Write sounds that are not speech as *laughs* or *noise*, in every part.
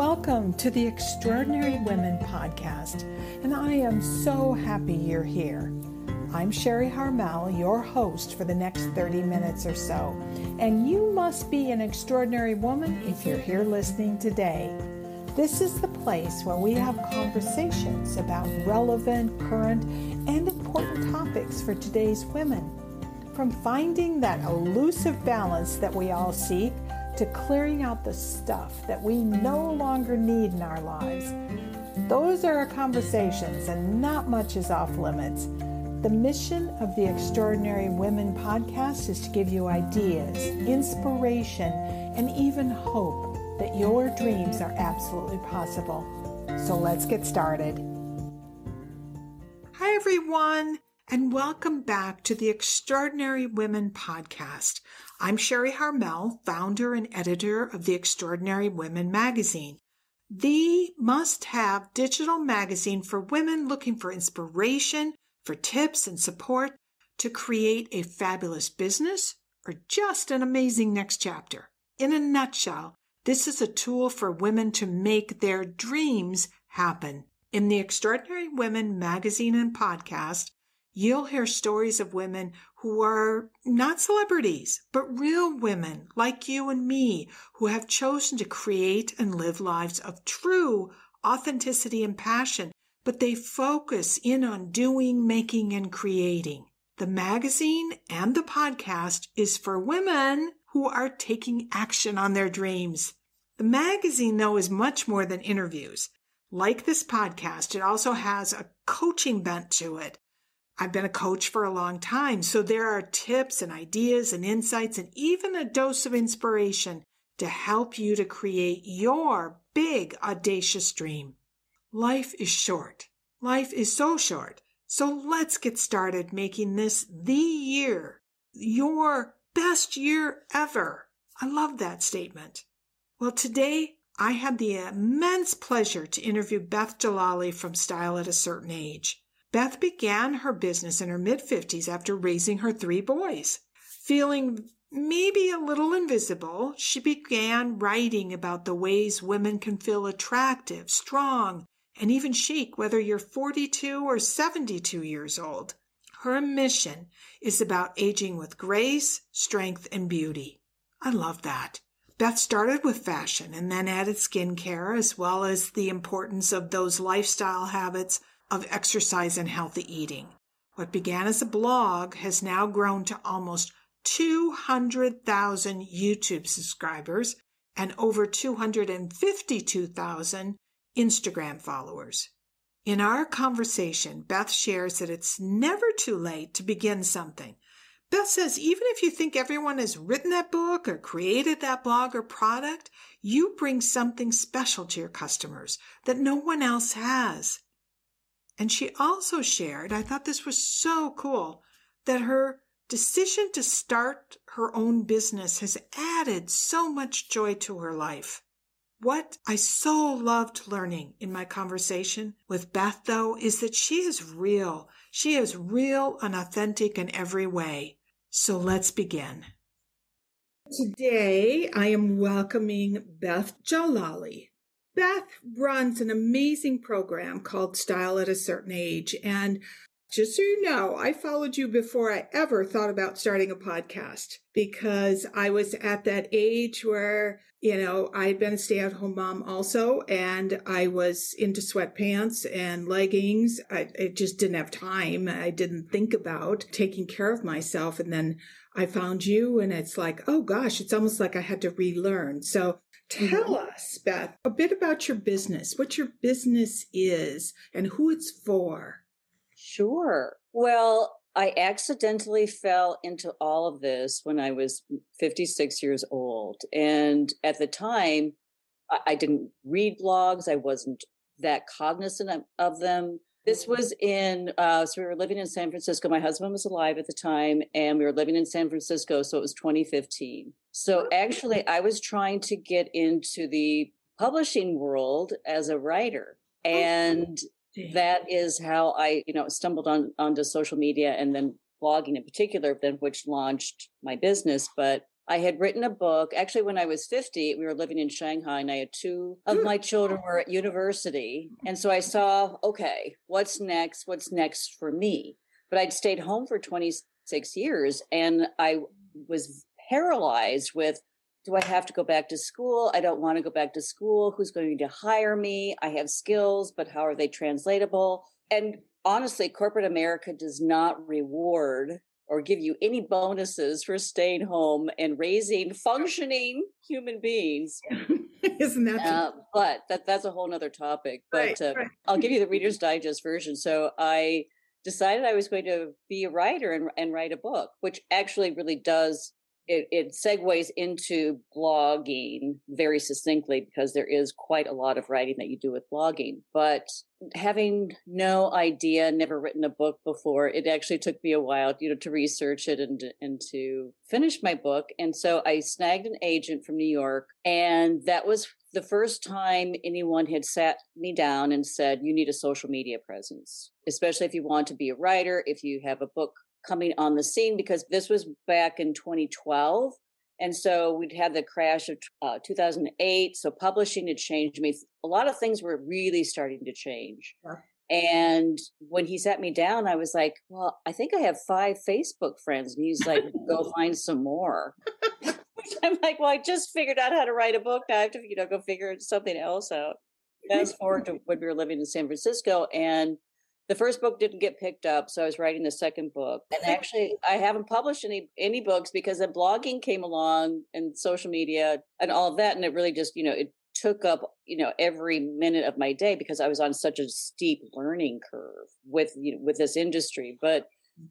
Welcome to the Extraordinary Women podcast, and I am so happy you're here. I'm Sherry Harmel, your host for the next 30 minutes or so, and you must be an extraordinary woman if you're here listening today. This is the place where we have conversations about relevant, current, and important topics for today's women. From finding that elusive balance that we all seek to clearing out the stuff that we no longer need in our lives. Those are our conversations, and not much is off limits. The mission of the Extraordinary Women podcast is to give you ideas, inspiration, and even hope that your dreams are absolutely possible. So let's get started. Hi, everyone and welcome back to the Extraordinary Women podcast. I'm Sherry Harmel, founder and editor of the Extraordinary Women magazine, the must have digital magazine for women looking for inspiration, for tips and support to create a fabulous business or just an amazing next chapter. In a nutshell, this is a tool for women to make their dreams happen. In the Extraordinary Women magazine and podcast, You'll hear stories of women who are not celebrities, but real women like you and me who have chosen to create and live lives of true authenticity and passion, but they focus in on doing, making, and creating. The magazine and the podcast is for women who are taking action on their dreams. The magazine, though, is much more than interviews. Like this podcast, it also has a coaching bent to it I've been a coach for a long time, so there are tips and ideas and insights and even a dose of inspiration to help you to create your big audacious dream. Life is short. Life is so short. So let's get started making this the year, your best year ever. I love that statement. Well, today I had the immense pleasure to interview Beth Djalali from Style at a Certain Age. Beth began her business in her mid 50s after raising her three boys. Feeling maybe a little invisible, she began writing about the ways women can feel attractive, strong, and even chic, whether you're 42 or 72 years old. Her mission is about aging with grace, strength, and beauty. I love that. Beth started with fashion and then added skincare as well as the importance of those lifestyle habits of exercise and healthy eating. What began as a blog has now grown to almost 200,000 YouTube subscribers and over 252,000 Instagram followers. In our conversation, Beth shares that it's never too late to begin something. Beth says even if you think everyone has written that book or created that blog or product, you bring something special to your customers that no one else has. And she also shared, I thought this was so cool, that her decision to start her own business has added so much joy to her life. What I so loved learning in my conversation with Beth, though, is that she is real. She is real and authentic in every way. So let's begin. Today, I am welcoming Beth Djalali. Beth runs an amazing program called Style at a Certain Age. And just so you know, I followed you before I ever thought about starting a podcast because I was at that age where, you know, I had been a stay at home mom also, and I was into sweatpants and leggings. I, I just didn't have time. I didn't think about taking care of myself. And then I found you and it's like, oh gosh, it's almost like I had to relearn. So tell mm-hmm. us, Beth, a bit about your business, what your business is and who it's for. Sure. Well, I accidentally fell into all of this when I was 56 years old. And at the time, I didn't read blogs. I wasn't that cognizant of them. This was in, uh, so we were living in San Francisco. My husband was alive at the time, and we were living in San Francisco. So it was 2015. So actually, I was trying to get into the publishing world as a writer. And that is how I, you know, stumbled on onto social media and then blogging in particular, then which launched my business. But I had written a book. Actually, when I was 50, we were living in Shanghai and I had two of hmm. my children were at university. And so I saw, okay, what's next? What's next for me? But I'd stayed home for 26 years and I was paralyzed with do I have to go back to school? I don't want to go back to school. Who's going to hire me? I have skills, but how are they translatable? And honestly, corporate America does not reward or give you any bonuses for staying home and raising functioning human beings. *laughs* Isn't that? Uh, but that that's a whole nother topic. But right, uh, right. I'll give you the Reader's Digest version. So I decided I was going to be a writer and, and write a book, which actually really does it, it segues into blogging very succinctly because there is quite a lot of writing that you do with blogging. But having no idea, never written a book before, it actually took me a while, you know, to research it and and to finish my book. And so I snagged an agent from New York, and that was the first time anyone had sat me down and said, "You need a social media presence, especially if you want to be a writer, if you have a book coming on the scene because this was back in 2012. And so we'd had the crash of uh, 2008. So publishing had changed. Mean, a lot of things were really starting to change. Yeah. And when he sat me down, I was like, well, I think I have five Facebook friends. And he's like, go *laughs* find some more. *laughs* I'm like, well, I just figured out how to write a book. Now I have to, you know, go figure something else out. Fast forward to when we were living in San Francisco and the first book didn't get picked up so i was writing the second book. And actually i haven't published any any books because the blogging came along and social media and all of that and it really just you know it took up you know every minute of my day because i was on such a steep learning curve with you know, with this industry. But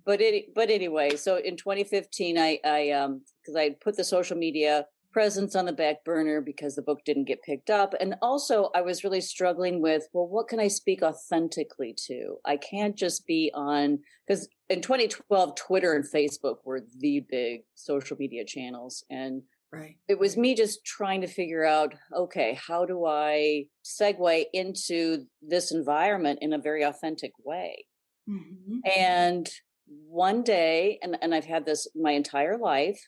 but it but anyway so in 2015 i i um because i put the social media presence on the back burner because the book didn't get picked up. And also, I was really struggling with, well, what can I speak authentically to? I can't just be on, because in 2012, Twitter and Facebook were the big social media channels. And Right. It was me just trying to figure out, okay, how do I segue into this environment in a very authentic way? Mm-hmm. And one day, and, and I've had this my entire life,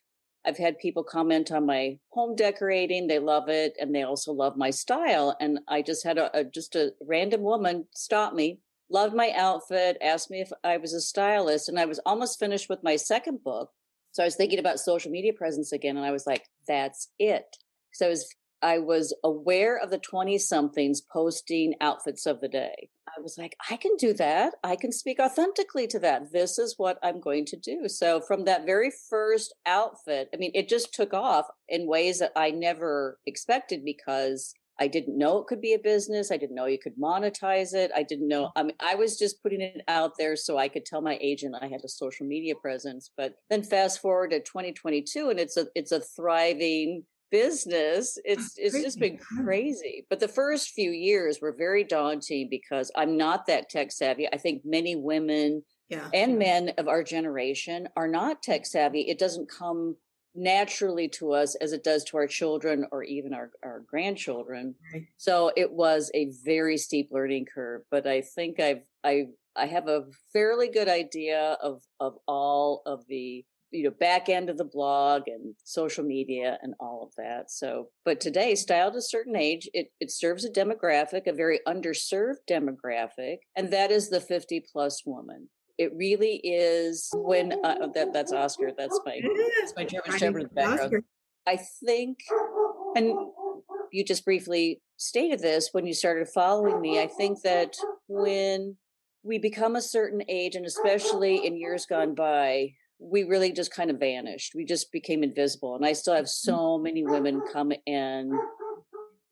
I've had people comment on my home decorating. They love it. And they also love my style. And I just had a, a, just a random woman stop me, loved my outfit, asked me if I was a stylist. And I was almost finished with my second book. So I was thinking about social media presence again. And I was like, that's it. So I was I was aware of the 20 somethings posting outfits of the day. I was like, I can do that. I can speak authentically to that. This is what I'm going to do. So from that very first outfit, I mean, it just took off in ways that I never expected because I didn't know it could be a business. I didn't know you could monetize it. I didn't know. Mm. I mean, I was just putting it out there so I could tell my agent I had a social media presence. But then fast forward to 2022 and it's a, it's a thriving business it's it's just been crazy. But the first few years were very daunting because i'm not that tech savvy. I think many women yeah. and men of our generation are not tech savvy. It doesn't come naturally to us as it does to our children or even our, our grandchildren. Right. so it was a very steep learning curve but i think i've i i have a fairly good idea of of all of the you know back end of the blog and social media and all of that so but today styled a certain age it, it serves a demographic a very underserved demographic and that is the 50 plus woman. It really is when uh, that that's oscar that's my that's my german shepherd in the background. I think and you just briefly stated this when you started following me i think that when we become a certain age and especially in years gone by we really just kind of vanished. We just became invisible. And I still have mm-hmm. so many women come and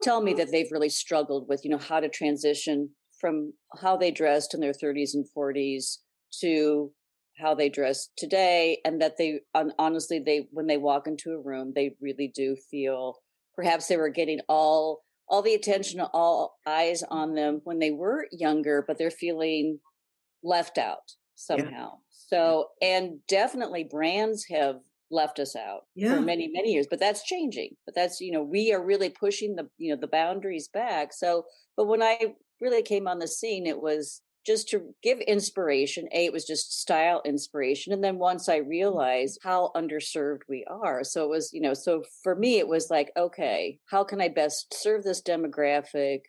tell me that they've really struggled with, you know, how to transition from how they dressed in their 30s and 40s to how they dress today and that they honestly they when they walk into a room they really do feel perhaps they were getting all all the attention all eyes on them when they were younger but they're feeling left out somehow. Yeah. So, and definitely brands have left us out yeah. for many many years but that's changing but that's you know we are really pushing the you know the boundaries back so but when i really came on the scene it was just to give inspiration. A, it was just style inspiration. And then once I mm-hmm. realized how underserved we are. So it was, you know, so for me, it was like, okay, how can I best serve this demographic?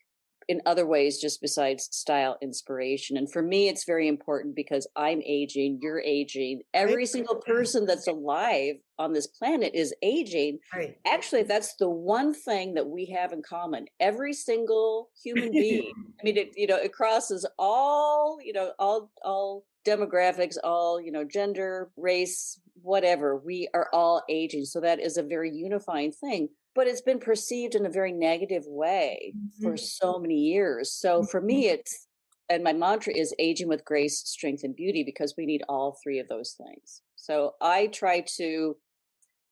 In other ways just besides style inspiration and for me it's very important because i'm aging you're aging every single person that's alive on this planet is aging. Right. actually that's the one thing that we have in common. Every single human being *laughs* i mean it you know it crosses all you know all all demographics all you know gender race whatever we are all aging. So that is a very unifying thing but it's been perceived in a very negative way mm-hmm. for so many years. So for me, mm-hmm. it's, and my mantra is aging with grace, strength, and beauty because we need all three of those things. So I try to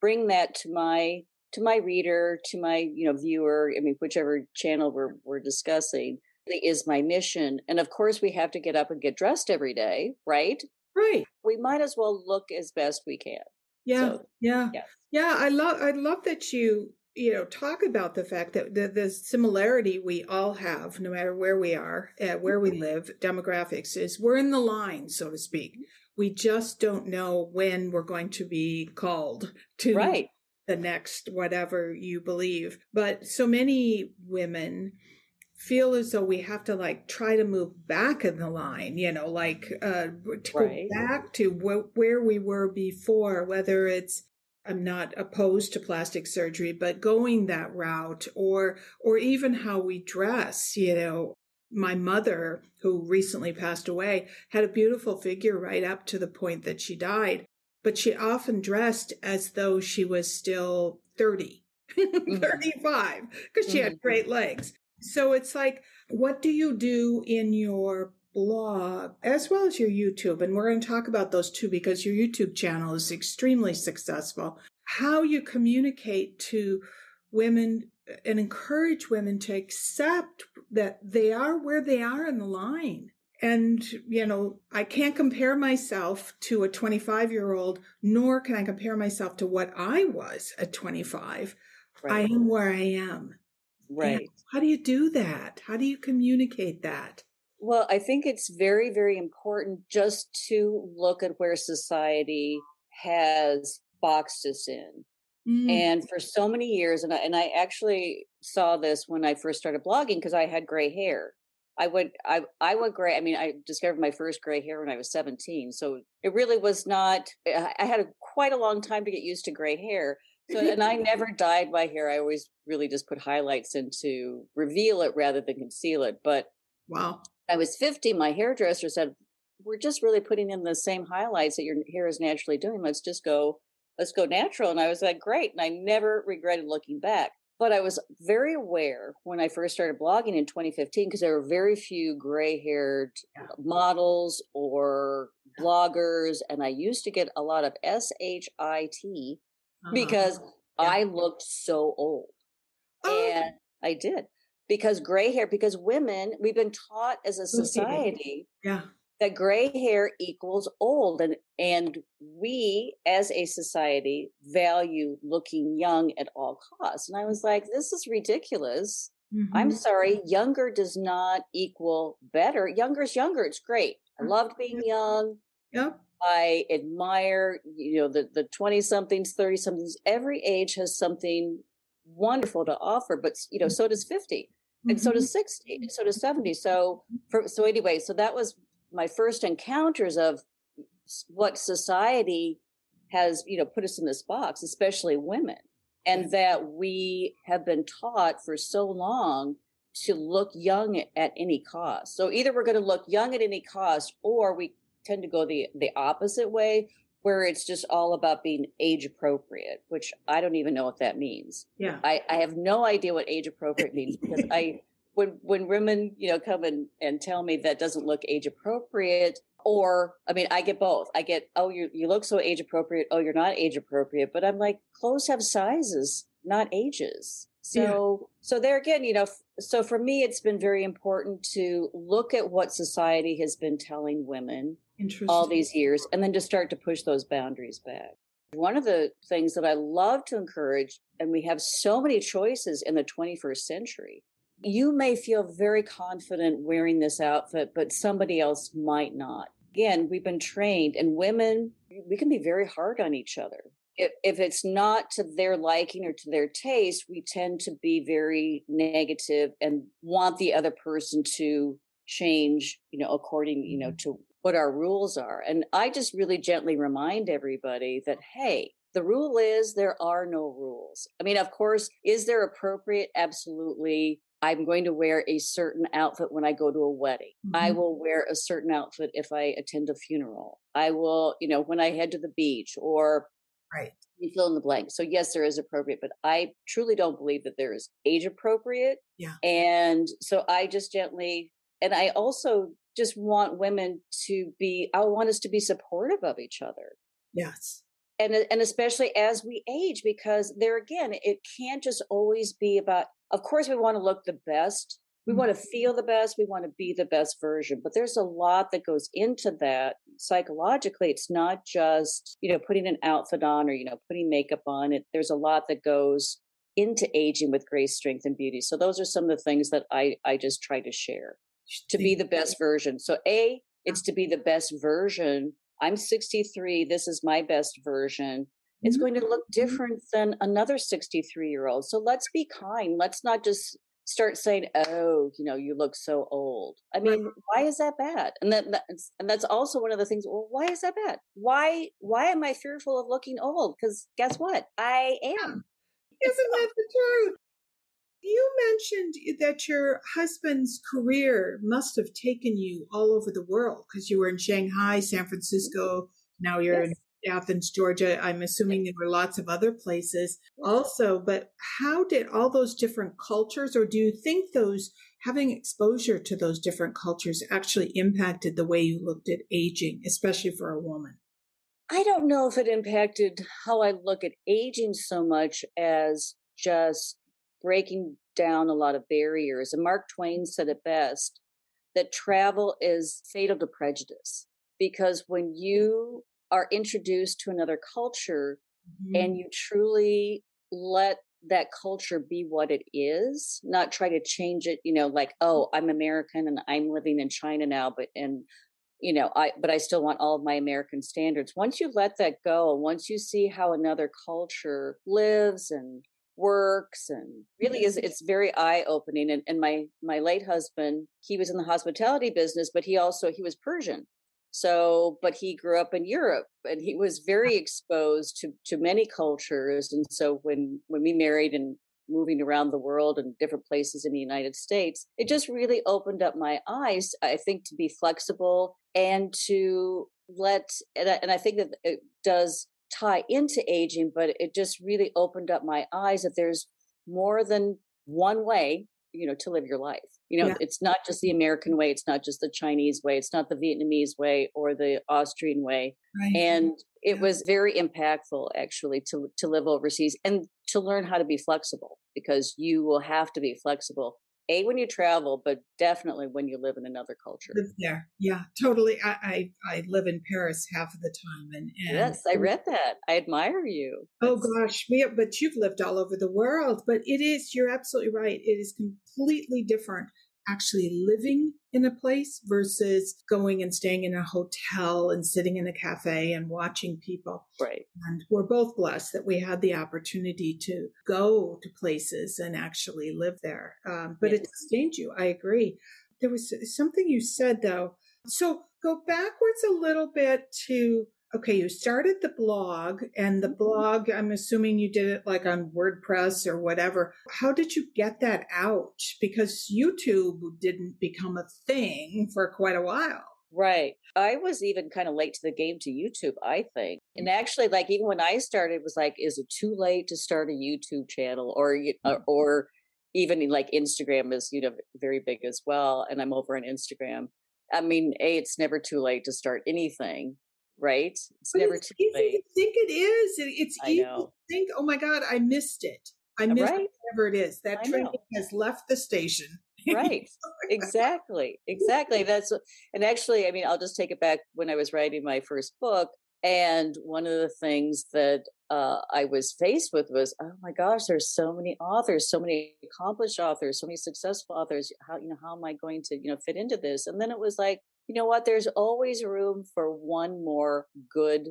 bring that to my to my reader, to my you know viewer. I mean, whichever channel we're we're discussing is my mission. And of course, we have to get up and get dressed every day, right? Right. We might as well look as best we can. Yeah, so, yeah, yeah. Yeah, I love I love that you you know, talk about the fact that the, the similarity we all have, no matter where we are, uh, where we live, demographics is we're in the line, so to speak. We just don't know when we're going to be called to right. the next whatever you believe. But so many women feel as though we have to like try to move back in the line, you know, like uh, to right. go back to wh- where we were before, whether it's I'm not opposed to plastic surgery, but going that route or, or even how we dress, you know, my mother, who recently passed away, had a beautiful figure right up to the point that she died, but she often dressed as though she was still 30, *laughs* mm-hmm. 35, because she mm-hmm. had great legs. So it's like, what do you do in your blog as well as your YouTube. And we're going to talk about those too because your YouTube channel is extremely successful. How you communicate to women and encourage women to accept that they are where they are in the line. And, you know, I can't compare myself to a 25 year old, nor can I compare myself to what I was at 25. Right. I am where I am. Right. And how do you do that? How do you communicate that? Well, I think it's very, very important just to look at where society has boxed us in. Mm. And for so many years, and I, and I actually saw this when I first started blogging because I had gray hair. I went, I, I went gray. I mean, I discovered my first gray hair when I was 17. So it really was not, I had a, quite a long time to get used to gray hair. So, and I *laughs* never dyed my hair. I always really just put highlights in to reveal it rather than conceal it. But wow, I was 50, my hairdresser said, We're just really putting in the same highlights that your hair is naturally doing. Let's just go, let's go natural. And I was like, Great. And I never regretted looking back. But I was very aware when I first started blogging in 2015 because there were very few gray haired models or bloggers. And I used to get a lot of S H I T uh-huh. because yeah. I looked so old. Oh. And I did because gray hair, because women, we've been taught as a society yeah. that gray hair equals old. And, and we as a society value looking young at all costs. And I was like, this is ridiculous. Mm-hmm. I'm sorry, younger does not equal better. Younger is younger. It's great. I loved being young. Yeah. I admire, you know, the the 20 somethings, 30 somethings. Every age has something wonderful to offer, but you know, mm-hmm. so does 50 and so does mm-hmm. 60 and so does 70 so for, so anyway so that was my first encounters of what society has you know put us in this box especially women and that we have been taught for so long to look young at any cost. So either we're going to look young at any cost or we tend to go the the opposite way where it's just all about being age appropriate, which I don't even know what that means. Yeah. I, I have no idea what age appropriate means because I, *laughs* when, when women, you know, come and, and tell me that doesn't look age appropriate, or, I mean, I get both. I get, oh, you, you look so age appropriate. Oh, you're not age appropriate. But I'm like, clothes have sizes, not ages. So, yeah. so there again, you know, so for me, it's been very important to look at what society has been telling women all these years and then to start to push those boundaries back. One of the things that I love to encourage, and we have so many choices in the 21st century. you may feel very confident wearing this outfit, but somebody else might not. Again, we've been trained, and women, we can be very hard on each other. If, if it's not to their liking or to their taste, we tend to be very negative and want the other person to change, you know, according, you know, mm-hmm. to what our rules are. And I just really gently remind everybody that, hey, the rule is there are no rules. I mean, of course, is there appropriate? Absolutely. I'm going to wear a certain outfit when I go to a wedding. Mm-hmm. I will wear a certain outfit if I attend a funeral. I will, you know, when I head to the beach or right. You fill in the blank. So yes, there is appropriate, but I truly don't believe that there is age appropriate. Yeah. And so I just gently, and I also just want women to be, I want us to be supportive of each other. Yes. And and especially as we age because there again it can't just always be about of course we want to look the best. We want to mm-hmm. feel the best. We want to be the best version. But there's a lot that goes into that psychologically. It's not just you know putting an outfit on or you know putting makeup on. It there's a lot that goes into aging with grace strength and beauty. So those are some of the things that i i just try to share to be the best version so a it's to be the best version I'm 63. This is my best version. It's mm-hmm. going to look mm-hmm. different than another 63 year old. So let's be kind. Let's not just start saying, "Oh, you know, you look so old." I mean, right. why is that bad? And then that's, and that's also one of the things. Well, why is that bad? Why why am I fearful of looking old? Because guess what? I am. *laughs* Isn't that the truth? You mentioned that your husband's career must have taken you all over the world because you were in Shanghai, San Francisco. Now you're yes. in Athens, Georgia. I'm assuming there were lots of other places also. But how did all those different cultures, or do you think those having exposure to those different cultures actually impacted the way you looked at aging, especially for a woman? I don't know if it impacted how I look at aging so much as just breaking down a lot of barriers. And Mark Twain said it best that travel is fatal to prejudice because when you are introduced to another culture mm-hmm. and you truly let that culture be what it is, not try to change it, you know, like, oh, I'm American and I'm living in China now, but, and, you know, I, but I still want all of my American standards. Once you let that go, once you see how another culture lives and works and really is it's very eye opening and, and my my late husband he was in the hospitality business but he also he was persian. So but he grew up in europe and he was very *laughs* exposed to to many cultures and so when when we married and moving around the world and different places in the united states it just really opened up my eyes i think to be flexible and to let and I, and I think that it does tie into aging, but it just really opened up my eyes that there's more than one way, you know, to live your life. You know, yeah. it's not just the American way, it's not just the Chinese way, it's not the Vietnamese way or the Austrian way. Right. And it yeah. was very impactful actually to to live overseas and to learn how to be flexible because you will have to be flexible a when you travel, but definitely when you live in another culture. Yeah, yeah, totally. I, I, I live in Paris half of the time, and, and yes, I read that. I admire you. Oh gosh, we have, but you've lived all over the world. But it is you're absolutely right. It is completely different actually living in a place versus going and staying in a hotel and sitting in a cafe and watching people. Right. And we're both blessed that we had the opportunity to go to places and actually live there. Um, but yes. it sustained you. I agree. There was something you said though. So go backwards a little bit to okay, you started the blog and the mm-hmm. blog, I'm assuming you did it like on WordPress or whatever. How did you get that out? Because YouTube didn't become a thing for quite a while. Right. I was even kind of late to the game to YouTube, I think. And actually, like even when I started, it was like, is it too late to start a YouTube channel or, or, mm-hmm. or even like Instagram is, you know, very big as well. And I'm over on Instagram. I mean, A, it's never too late to start anything right? It's but never it's too easy late. To think it is. It's I easy know. to think, oh my God, I missed it. I uh, missed right? whatever it is. That train has left the station. *laughs* right. *laughs* exactly. Exactly. That's and actually, I mean, I'll just take it back when I was writing my first book. And one of the things that uh, I was faced with was, oh my gosh, there's so many authors, so many accomplished authors, so many successful authors. How you know how am I going to you know fit into this? And then it was like, you know what? There's always room for one more good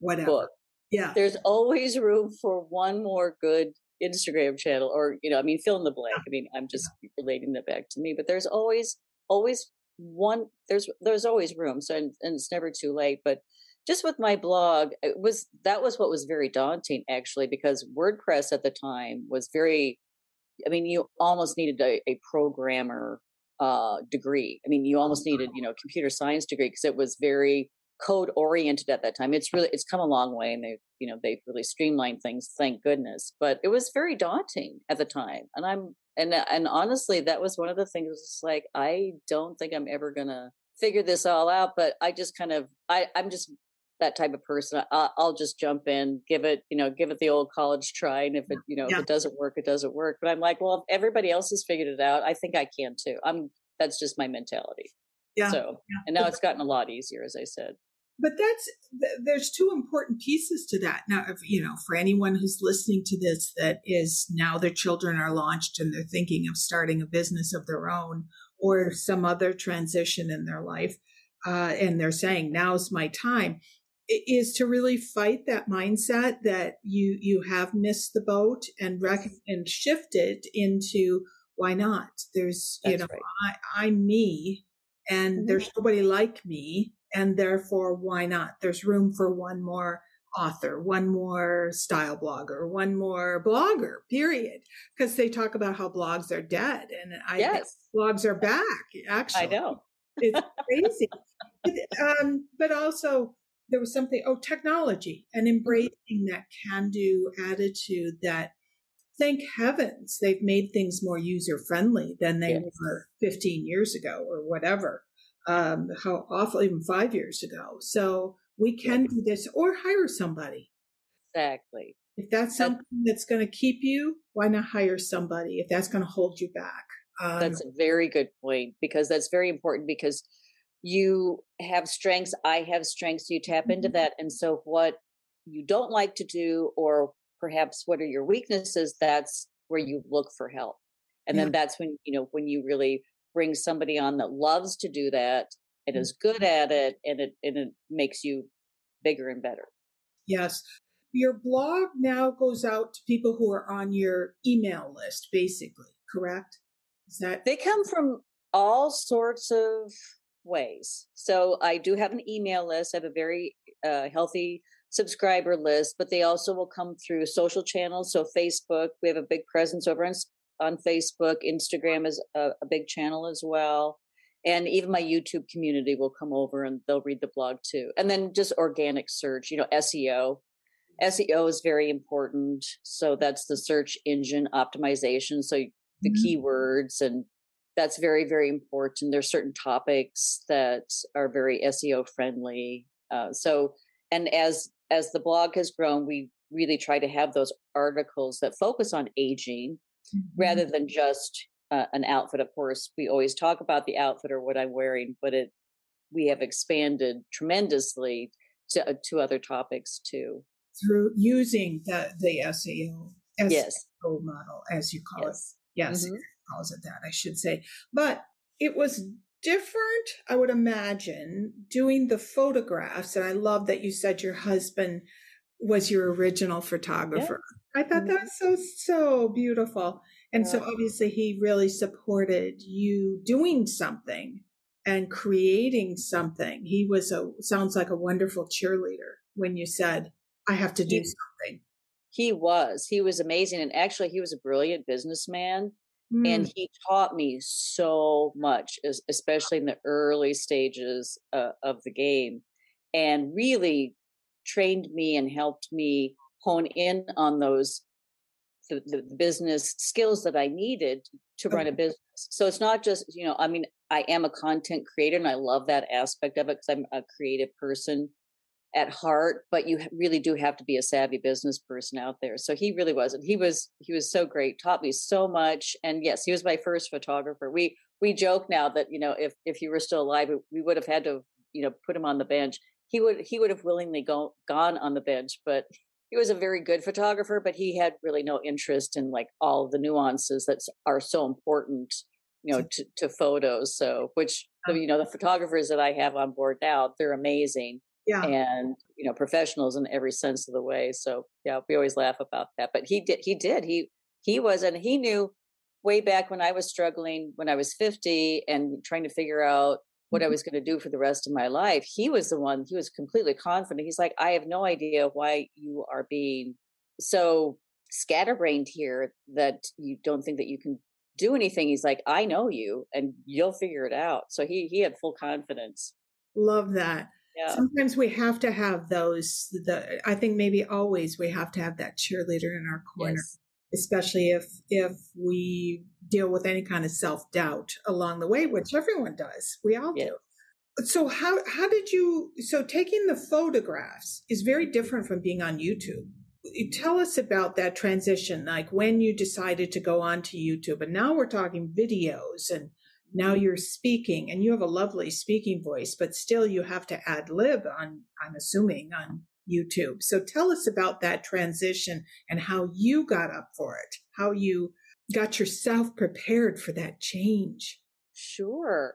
Whatever. book. Yeah. There's always room for one more good Instagram channel, or you know, I mean, fill in the blank. I mean, I'm just relating that back to me, but there's always, always one. There's there's always room. So and, and it's never too late. But just with my blog, it was that was what was very daunting actually, because WordPress at the time was very. I mean, you almost needed a, a programmer uh, degree. I mean, you almost needed, you know, computer science degree because it was very code oriented at that time. It's really it's come a long way, and they you know they've really streamlined things. Thank goodness. But it was very daunting at the time, and I'm and and honestly, that was one of the things. Was like I don't think I'm ever gonna figure this all out. But I just kind of I I'm just that type of person. I'll, I'll just jump in, give it you know give it the old college try, and if it you know yeah. if it doesn't work, it doesn't work. But I'm like, well, if everybody else has figured it out, I think I can too. I'm that's just my mentality. Yeah. So, yeah. and now it's gotten a lot easier, as I said but that's there's two important pieces to that now if you know for anyone who's listening to this that is now their children are launched and they're thinking of starting a business of their own or some other transition in their life uh, and they're saying now's my time is to really fight that mindset that you you have missed the boat and rec- and shift it into why not? There's That's you know right. I, i'm me and mm-hmm. there's nobody like me and therefore why not? There's room for one more author one more style blogger one more blogger period because they talk about how blogs are dead and i yes. blogs are back actually. i know. It's *laughs* crazy. But, um, but also there was something oh technology and embracing that can do attitude that thank heavens they've made things more user friendly than they yes. were 15 years ago or whatever um, how awful, even five years ago. So we can do this or hire somebody. Exactly. If that's something that's, that's going to keep you, why not hire somebody if that's going to hold you back? Um, that's a very good point because that's very important because you have strengths, I have strengths, you tap mm-hmm. into that. And so what you don't like to do, or perhaps what are your weaknesses, that's where you look for help. And yeah. then that's when, you know, when you really bring somebody on that loves to do that and is good at it and it and it makes you bigger and better. Yes. Your blog now goes out to people who are on your email list, basically, correct? Is that they come from all sorts of ways. So I do have an email list. I have a very uh, healthy subscriber list, but they also will come through social channels. So Facebook, we have a big presence over on on Facebook. Instagram is a, a big channel as well. And even my YouTube community will come over and they'll read the blog too. And then just organic search, you know, SEO. SEO is very important. So that's the search engine optimization. So the mm-hmm. keywords and that's very, very important. There's certain topics that are very SEO friendly. Uh, so, and as, as the blog has grown, we really try to have those articles that focus on aging mm-hmm. rather than just uh, an outfit. Of course, we always talk about the outfit or what I'm wearing, but it we have expanded tremendously to uh, to other topics too through using the the SEO SEO yes. model as you call yes. it. Yes, mm-hmm. Calls it that I should say, but it was different, I would imagine, doing the photographs. And I love that you said your husband was your original photographer. I thought that mm-hmm. was so, so beautiful. And yeah. so obviously he really supported you doing something and creating something. He was a, sounds like a wonderful cheerleader when you said, I have to do he, something. He was, he was amazing. And actually he was a brilliant businessman. Mm. And he taught me so much, especially in the early stages uh, of the game, and really trained me and helped me hone in on those the, the business skills that I needed to run a business. So it's not just, you know, I mean, I am a content creator and I love that aspect of it because I'm a creative person at heart, but you really do have to be a savvy business person out there. So he really wasn't. He was he was so great, taught me so much. And yes, he was my first photographer. We we joke now that, you know, if if he were still alive, we would have had to, you know, put him on the bench he would he would have willingly go, gone on the bench, but he was a very good photographer, but he had really no interest in like all the nuances that are so important, you know, to, to photos. So, which oh. you know, the photographers that I have on board now, they're amazing, yeah, and you know, professionals in every sense of the way. So, yeah, we always laugh about that. But he did, he did, he he was, and he knew way back when I was struggling when I was fifty and trying to figure out what I mm-hmm. was going to do for the rest of my life. He was the one, he was completely confident. He's like, I have no idea why you are being so scatterbrained here that you don't think that you can do anything. He's like, I know you and you'll figure it out. So he he had full confidence. Love that. Yeah. Sometimes we have to have those the I think maybe always we have to have that cheerleader in our corner. Yes. Especially if if we deal with any kind of self doubt along the way, which everyone does. We all yeah. do. So how how did you so taking the photographs is very different from being on YouTube. Tell us about that transition, like when you decided to go on to YouTube, and now we're talking videos, and now you're speaking, and you have a lovely speaking voice, but still you have to ad lib on, I'm assuming, on YouTube. So tell us about that transition and how you got up for it, how you got yourself prepared for that change? Sure.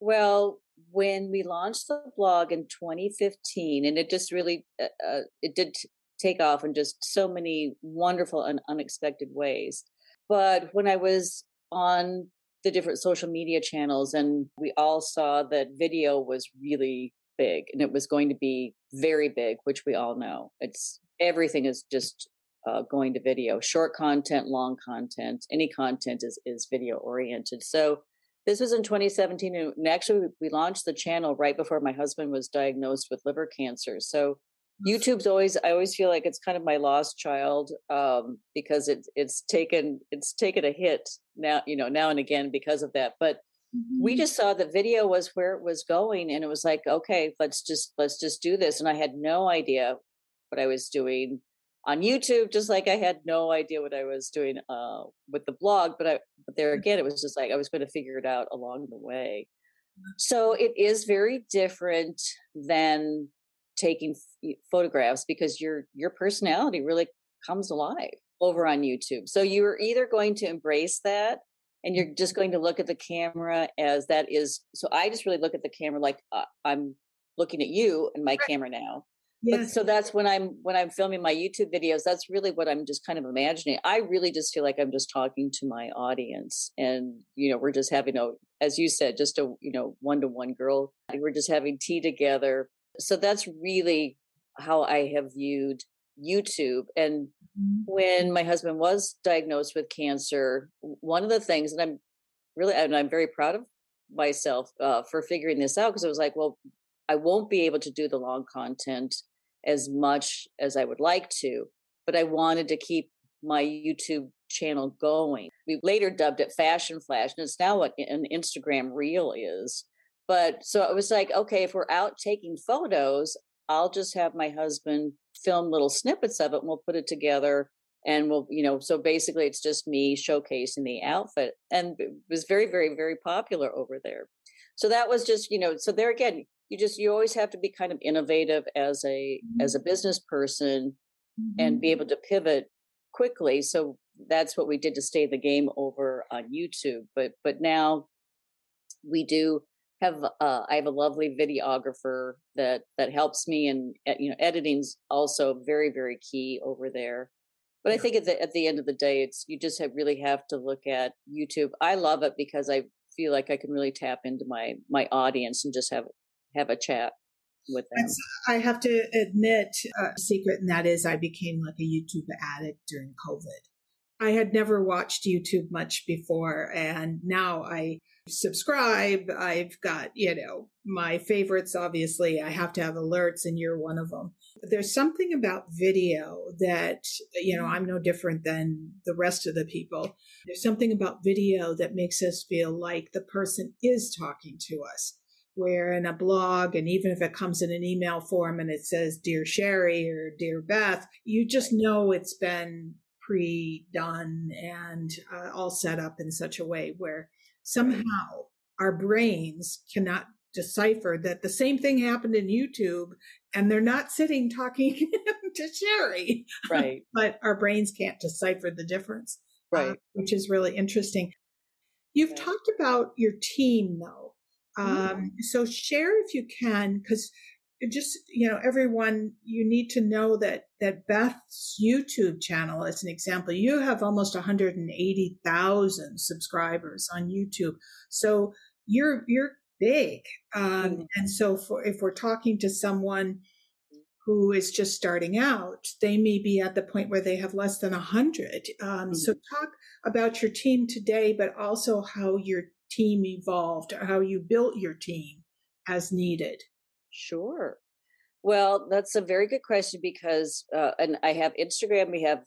Well, when we launched the blog in 2015, and it just really uh, uh, it did take off in just so many wonderful and unexpected ways. But when I was on the different social media channels, and we all saw that video was really big, and it was going to be very big, which we all know. It's everything is just uh, going to video. Short content long content any content is is video oriented. So this was in 2017 and actually we launched the channel right before my husband was diagnosed with liver cancer. So youtube's always i always feel like it's kind of my lost child um, because it's it's taken it's taken a hit now you know now and again because of that but mm-hmm. we just saw the video was where it was going and it was like okay let's just let's just do this and i had no idea what i was doing on YouTube, just like I had no idea what I was doing uh, with the blog. But I, but there mm. again, it was just like I was going to figure it out along the way. Mm. So it is very different than taking f- photographs because your your personality really comes alive over on YouTube. So you're either going to embrace that and you're just going to look at the camera as that is so I just really look at the camera like uh, I'm looking at you and my camera now yeah. But so that's when I'm when I'm filming my YouTube videos, that's really what I'm just kind of imagining. I really just feel like I'm just talking to my audience and you know, we're just having a as you said, just a you know, one to one girl. We're just having tea together. So that's really how I have viewed YouTube. And mm-hmm. when my husband was diagnosed with cancer, one of the things, and I'm really, and I'm very proud of myself uh, for figuring this out because it was like, well, I won't be able to do the long content as much as I would like to, but I wanted to keep my YouTube channel going. We later dubbed it Fashion Flash, and it's now what an Instagram Reel is. But so it was like, okay, if we're out taking photos, I'll just have my husband film little snippets of it and we'll put it together and we'll you know so basically it's just me showcasing the outfit and it was very very very popular over there so that was just you know so there again you just you always have to be kind of innovative as a mm-hmm. as a business person mm-hmm. and be able to pivot quickly so that's what we did to stay the game over on youtube but but now we do have uh, i have a lovely videographer that that helps me and you know editing's also very very key over there but i think at the at the end of the day it's you just have, really have to look at youtube i love it because i feel like i can really tap into my my audience and just have have a chat with them. I have to admit a secret, and that is I became like a YouTube addict during COVID. I had never watched YouTube much before, and now I subscribe. I've got, you know, my favorites, obviously. I have to have alerts, and you're one of them. There's something about video that, you know, I'm no different than the rest of the people. There's something about video that makes us feel like the person is talking to us where in a blog, and even if it comes in an email form and it says Dear Sherry or Dear Beth, you just know it's been pre done and uh, all set up in such a way where somehow our brains cannot decipher that the same thing happened in YouTube and they're not sitting talking *laughs* to Sherry. Right. *laughs* but our brains can't decipher the difference. Uh, right. Uh, which is really interesting. You've right. talked about your team though. Mm-hmm. Um, mm-hmm. So share if you can, because just you know everyone you need to know that that beth's youtube channel as an example you have almost 180000 subscribers on youtube so you're you're big um, mm-hmm. and so for if we're talking to someone who is just starting out they may be at the point where they have less than 100 um, mm-hmm. so talk about your team today but also how your team evolved or how you built your team as needed Sure. Well, that's a very good question because, uh, and I have Instagram. We have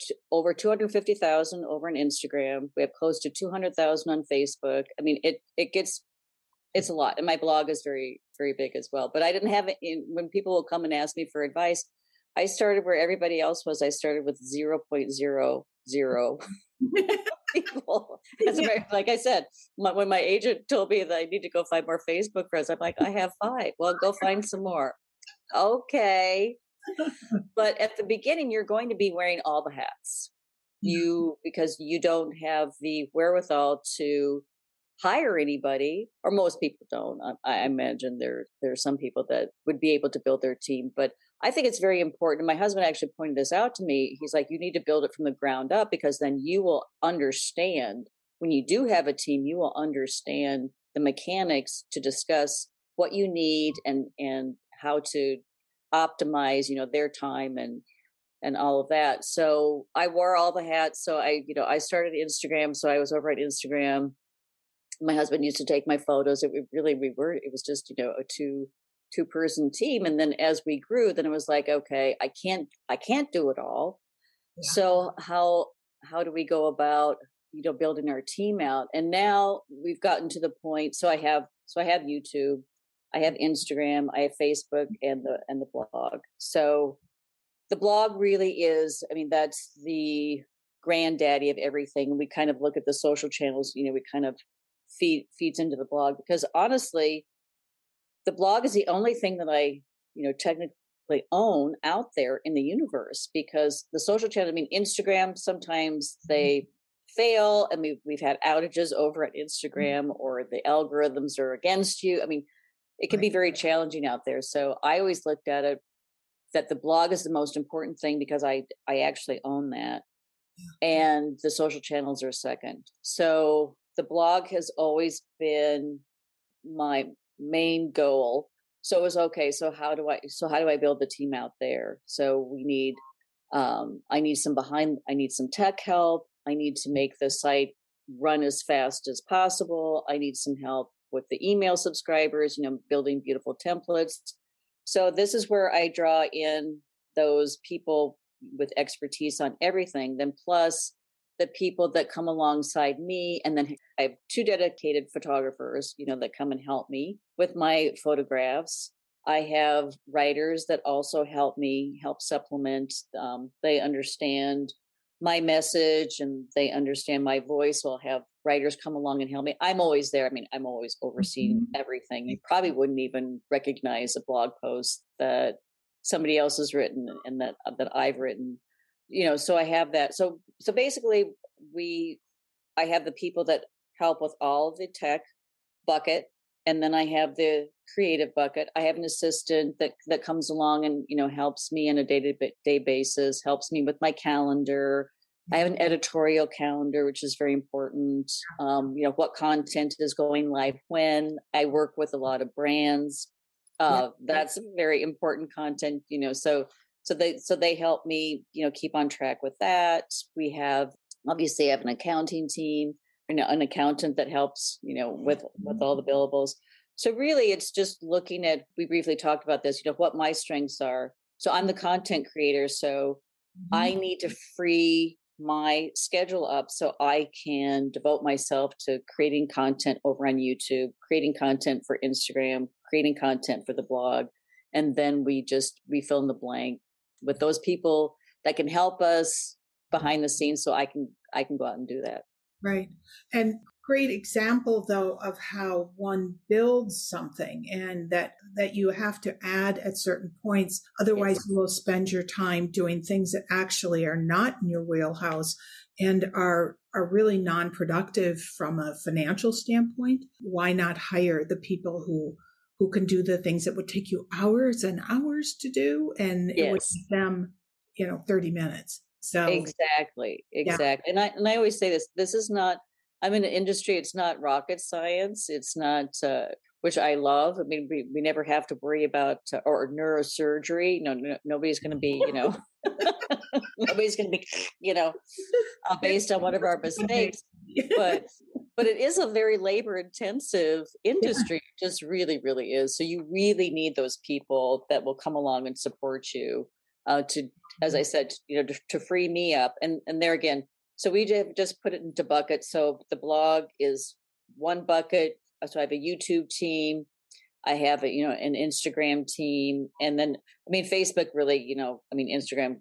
t- over 250,000 over on Instagram. We have close to 200,000 on Facebook. I mean, it, it gets, it's a lot. And my blog is very, very big as well. But I didn't have it when people will come and ask me for advice, I started where everybody else was. I started with 0.00 *laughs* people. yeah. like I said, my, when my agent told me that I need to go find more Facebook friends, I'm like, I have five. Well, go find some more. Okay. but at the beginning, you're going to be wearing all the hats. You, because you don't have the wherewithal to hire anybody, or most people don't. I, I imagine there there are some people that would be able to build their team, but I think it's very important. My husband actually pointed this out to me. He's like, you need to build it from the ground up because then you will understand when you do have a team, you will understand the mechanics to discuss what you need and and how to optimize, you know, their time and and all of that. So I wore all the hats. So I, you know, I started Instagram. So I was over at Instagram. My husband used to take my photos. It really we were. It was just you know a two two person team and then as we grew then it was like okay i can't i can't do it all. Yeah. so how how do we go about you know building our team out? And now we've gotten to the point so i have so i have youtube i have instagram i have facebook mm-hmm. and the and the blog. So the blog really is i mean that's the granddaddy of everything we kind of look at the social channels you know we kind of feed feeds into the blog because honestly the blog is the only thing that I, you know, technically own out there in the universe because the social channel, I mean, Instagram, sometimes mm-hmm. they fail and we've, we've had outages over at mm-hmm. Instagram or the algorithms are against you. I mean, it can be very challenging out there. So I always looked at it that the blog is the most important thing because I, I actually own that. And the social channels are second. So the blog has always been my main goal. So it was okay. So how do I? So how do I build the team out there? So we need. Um, I need some behind. I need some tech help. I need to make the site run as fast as possible. I need some help with the email subscribers. You know, building beautiful templates. So this is where I draw in those people with expertise on everything. Then plus the people that come alongside me and then i have two dedicated photographers you know that come and help me with my photographs i have writers that also help me help supplement um, they understand my message and they understand my voice so i'll have writers come along and help me i'm always there i mean i'm always overseeing mm-hmm. everything you probably wouldn't even recognize a blog post that somebody else has written and that that i've written you know so i have that so so basically we i have the people that help with all the tech bucket and then i have the creative bucket. I have an assistant that that comes along and you know helps me on a day-to-day basis helps me with my calendar. I have an editorial calendar which is very important um, you know what content is going live when. I work with a lot of brands. Uh, that's very important content you know so so they so they help me you know keep on track with that. We have obviously I have an accounting team know an accountant that helps you know with with all the billables so really it's just looking at we briefly talked about this you know what my strengths are so i'm the content creator so mm-hmm. i need to free my schedule up so i can devote myself to creating content over on youtube creating content for instagram creating content for the blog and then we just we fill in the blank with those people that can help us behind the scenes so I can I can go out and do that. Right. And great example though of how one builds something and that that you have to add at certain points. Otherwise you will spend your time doing things that actually are not in your wheelhouse and are are really non-productive from a financial standpoint. Why not hire the people who who can do the things that would take you hours and hours to do? And yes. it would take them you know 30 minutes so exactly exactly yeah. and i and i always say this this is not i'm in an industry it's not rocket science it's not uh, which i love i mean we, we never have to worry about uh, or neurosurgery no, no nobody's going to be you know *laughs* nobody's going to be you know uh, based on one of our mistakes but *laughs* but it is a very labor intensive industry yeah. just really really is so you really need those people that will come along and support you uh, to as i said you know to, to, free me up and and there again so we have just put it into buckets so the blog is one bucket so i have a youtube team i have a you know an instagram team and then i mean facebook really you know i mean instagram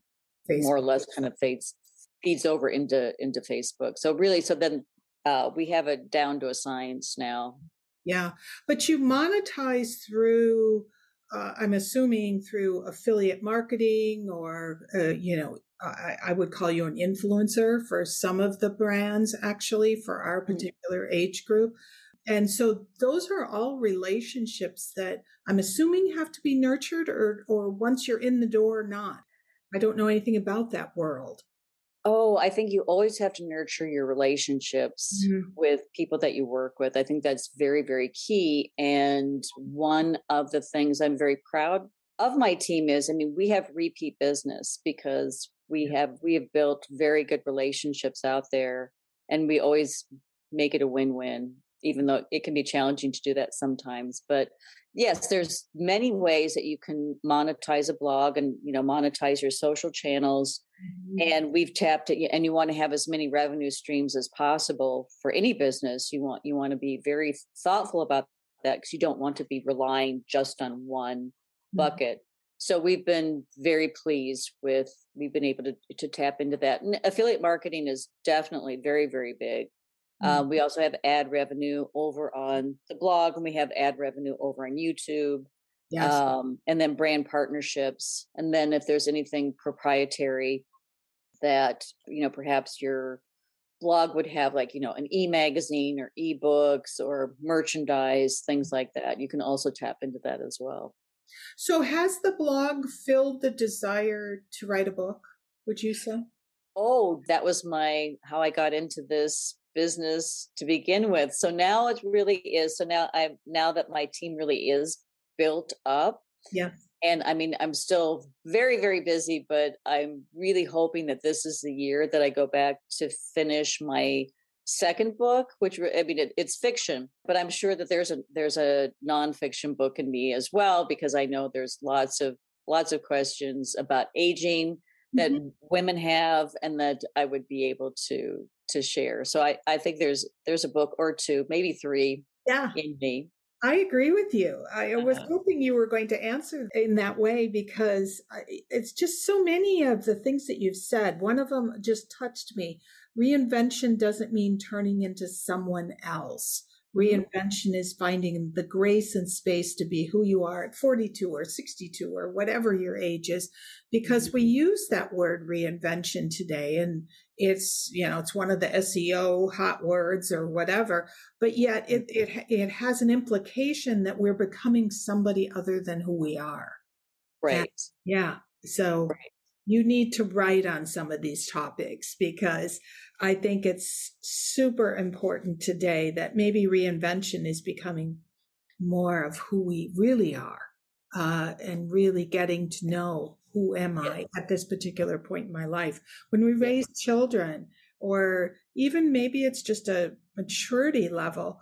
Facebook. more or less kind of fades feeds over into into facebook so really so then uh, we have it down to a science now. Yeah, but you monetize through. Uh, I'm assuming through affiliate marketing, or uh, you know, I, I, would call you an influencer for some of the brands, actually, for our mm. particular age group. And so those are all relationships that I'm assuming have to be nurtured, or or once you're in the door, not. I don't know anything about that world. Oh, I think you always have to nurture your relationships mm-hmm. with people that you work with. I think that's very, very key. And one of the things I'm very proud of my team is, I mean, we have repeat business because we have we have built very good relationships out there and we always make it a win-win even though it can be challenging to do that sometimes but yes there's many ways that you can monetize a blog and you know monetize your social channels mm-hmm. and we've tapped it and you want to have as many revenue streams as possible for any business you want you want to be very thoughtful about that because you don't want to be relying just on one mm-hmm. bucket so we've been very pleased with we've been able to to tap into that and affiliate marketing is definitely very very big uh, mm-hmm. we also have ad revenue over on the blog, and we have ad revenue over on YouTube. Yes. Um, and then brand partnerships. And then if there's anything proprietary that, you know, perhaps your blog would have like, you know, an e-magazine or ebooks or merchandise, things like that. You can also tap into that as well. So has the blog filled the desire to write a book, would you say? Oh, that was my how I got into this business to begin with. So now it really is. So now I'm now that my team really is built up. Yeah. And I mean, I'm still very, very busy, but I'm really hoping that this is the year that I go back to finish my second book, which I mean, it, it's fiction, but I'm sure that there's a there's a nonfiction book in me as well because I know there's lots of lots of questions about aging that mm-hmm. women have and that I would be able to to share. So I, I think there's there's a book or two, maybe three yeah. in me. I agree with you. I uh-huh. was hoping you were going to answer in that way because it's just so many of the things that you've said. One of them just touched me. Reinvention doesn't mean turning into someone else. Mm-hmm. Reinvention is finding the grace and space to be who you are at 42 or 62 or whatever your age is, because we mm-hmm. use that word reinvention today and it's, you know, it's one of the SEO hot words or whatever, but yet it, mm-hmm. it, it has an implication that we're becoming somebody other than who we are. Right. And, yeah. So right you need to write on some of these topics because I think it's super important today that maybe reinvention is becoming more of who we really are uh, and really getting to know who am I at this particular point in my life. When we raise children, or even maybe it's just a maturity level,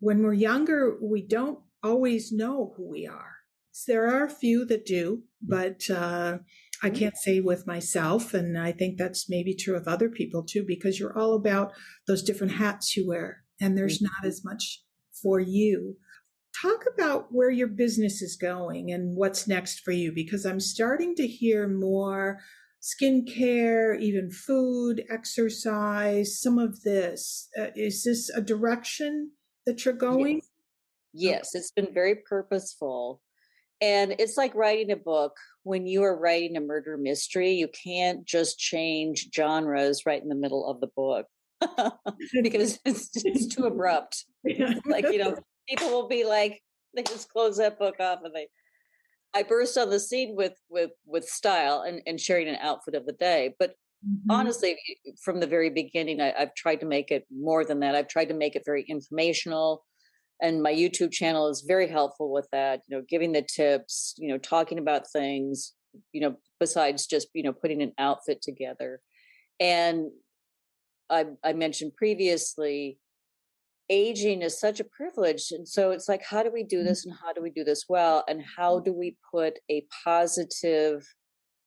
when we're younger, we don't always know who we are. So there are a few that do, but uh, I mm-hmm. can't say with myself. And I think that's maybe true of other people too, because you're all about those different hats you wear and there's mm-hmm. not as much for you. Talk about where your business is going and what's next for you, because I'm starting to hear more skincare, even food, exercise, some of this. Uh, is this a direction that you're going? Yes. yes, it's been very purposeful. And it's like writing a book. When you are writing a murder mystery, you can't just change genres right in the middle of the book *laughs* because it's, it's too abrupt. *laughs* like, you know, people will be like, they just close that book off and they I burst on the scene with with with style and, and sharing an outfit of the day. But mm-hmm. honestly, from the very beginning, I, I've tried to make it more than that. I've tried to make it very informational, and my YouTube channel is very helpful with that. You know, giving the tips, you know, talking about things, you know, besides just you know putting an outfit together. And I, I mentioned previously aging is such a privilege and so it's like how do we do mm-hmm. this and how do we do this well and how do we put a positive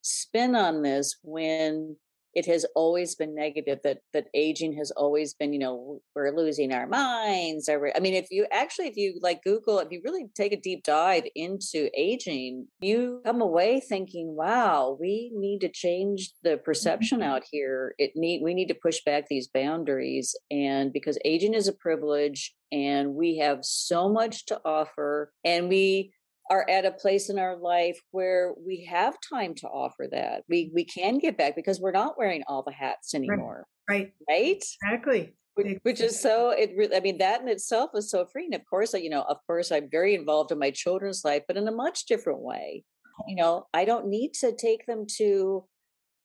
spin on this when it has always been negative that that aging has always been you know we're losing our minds or i mean if you actually if you like google if you really take a deep dive into aging you come away thinking wow we need to change the perception mm-hmm. out here it need we need to push back these boundaries and because aging is a privilege and we have so much to offer and we are at a place in our life where we have time to offer that. We we can get back because we're not wearing all the hats anymore. Right. Right. Exactly. Which, which is so it really i mean that in itself is so freeing of course you know of course i'm very involved in my children's life but in a much different way you oh. know i don't need to take them to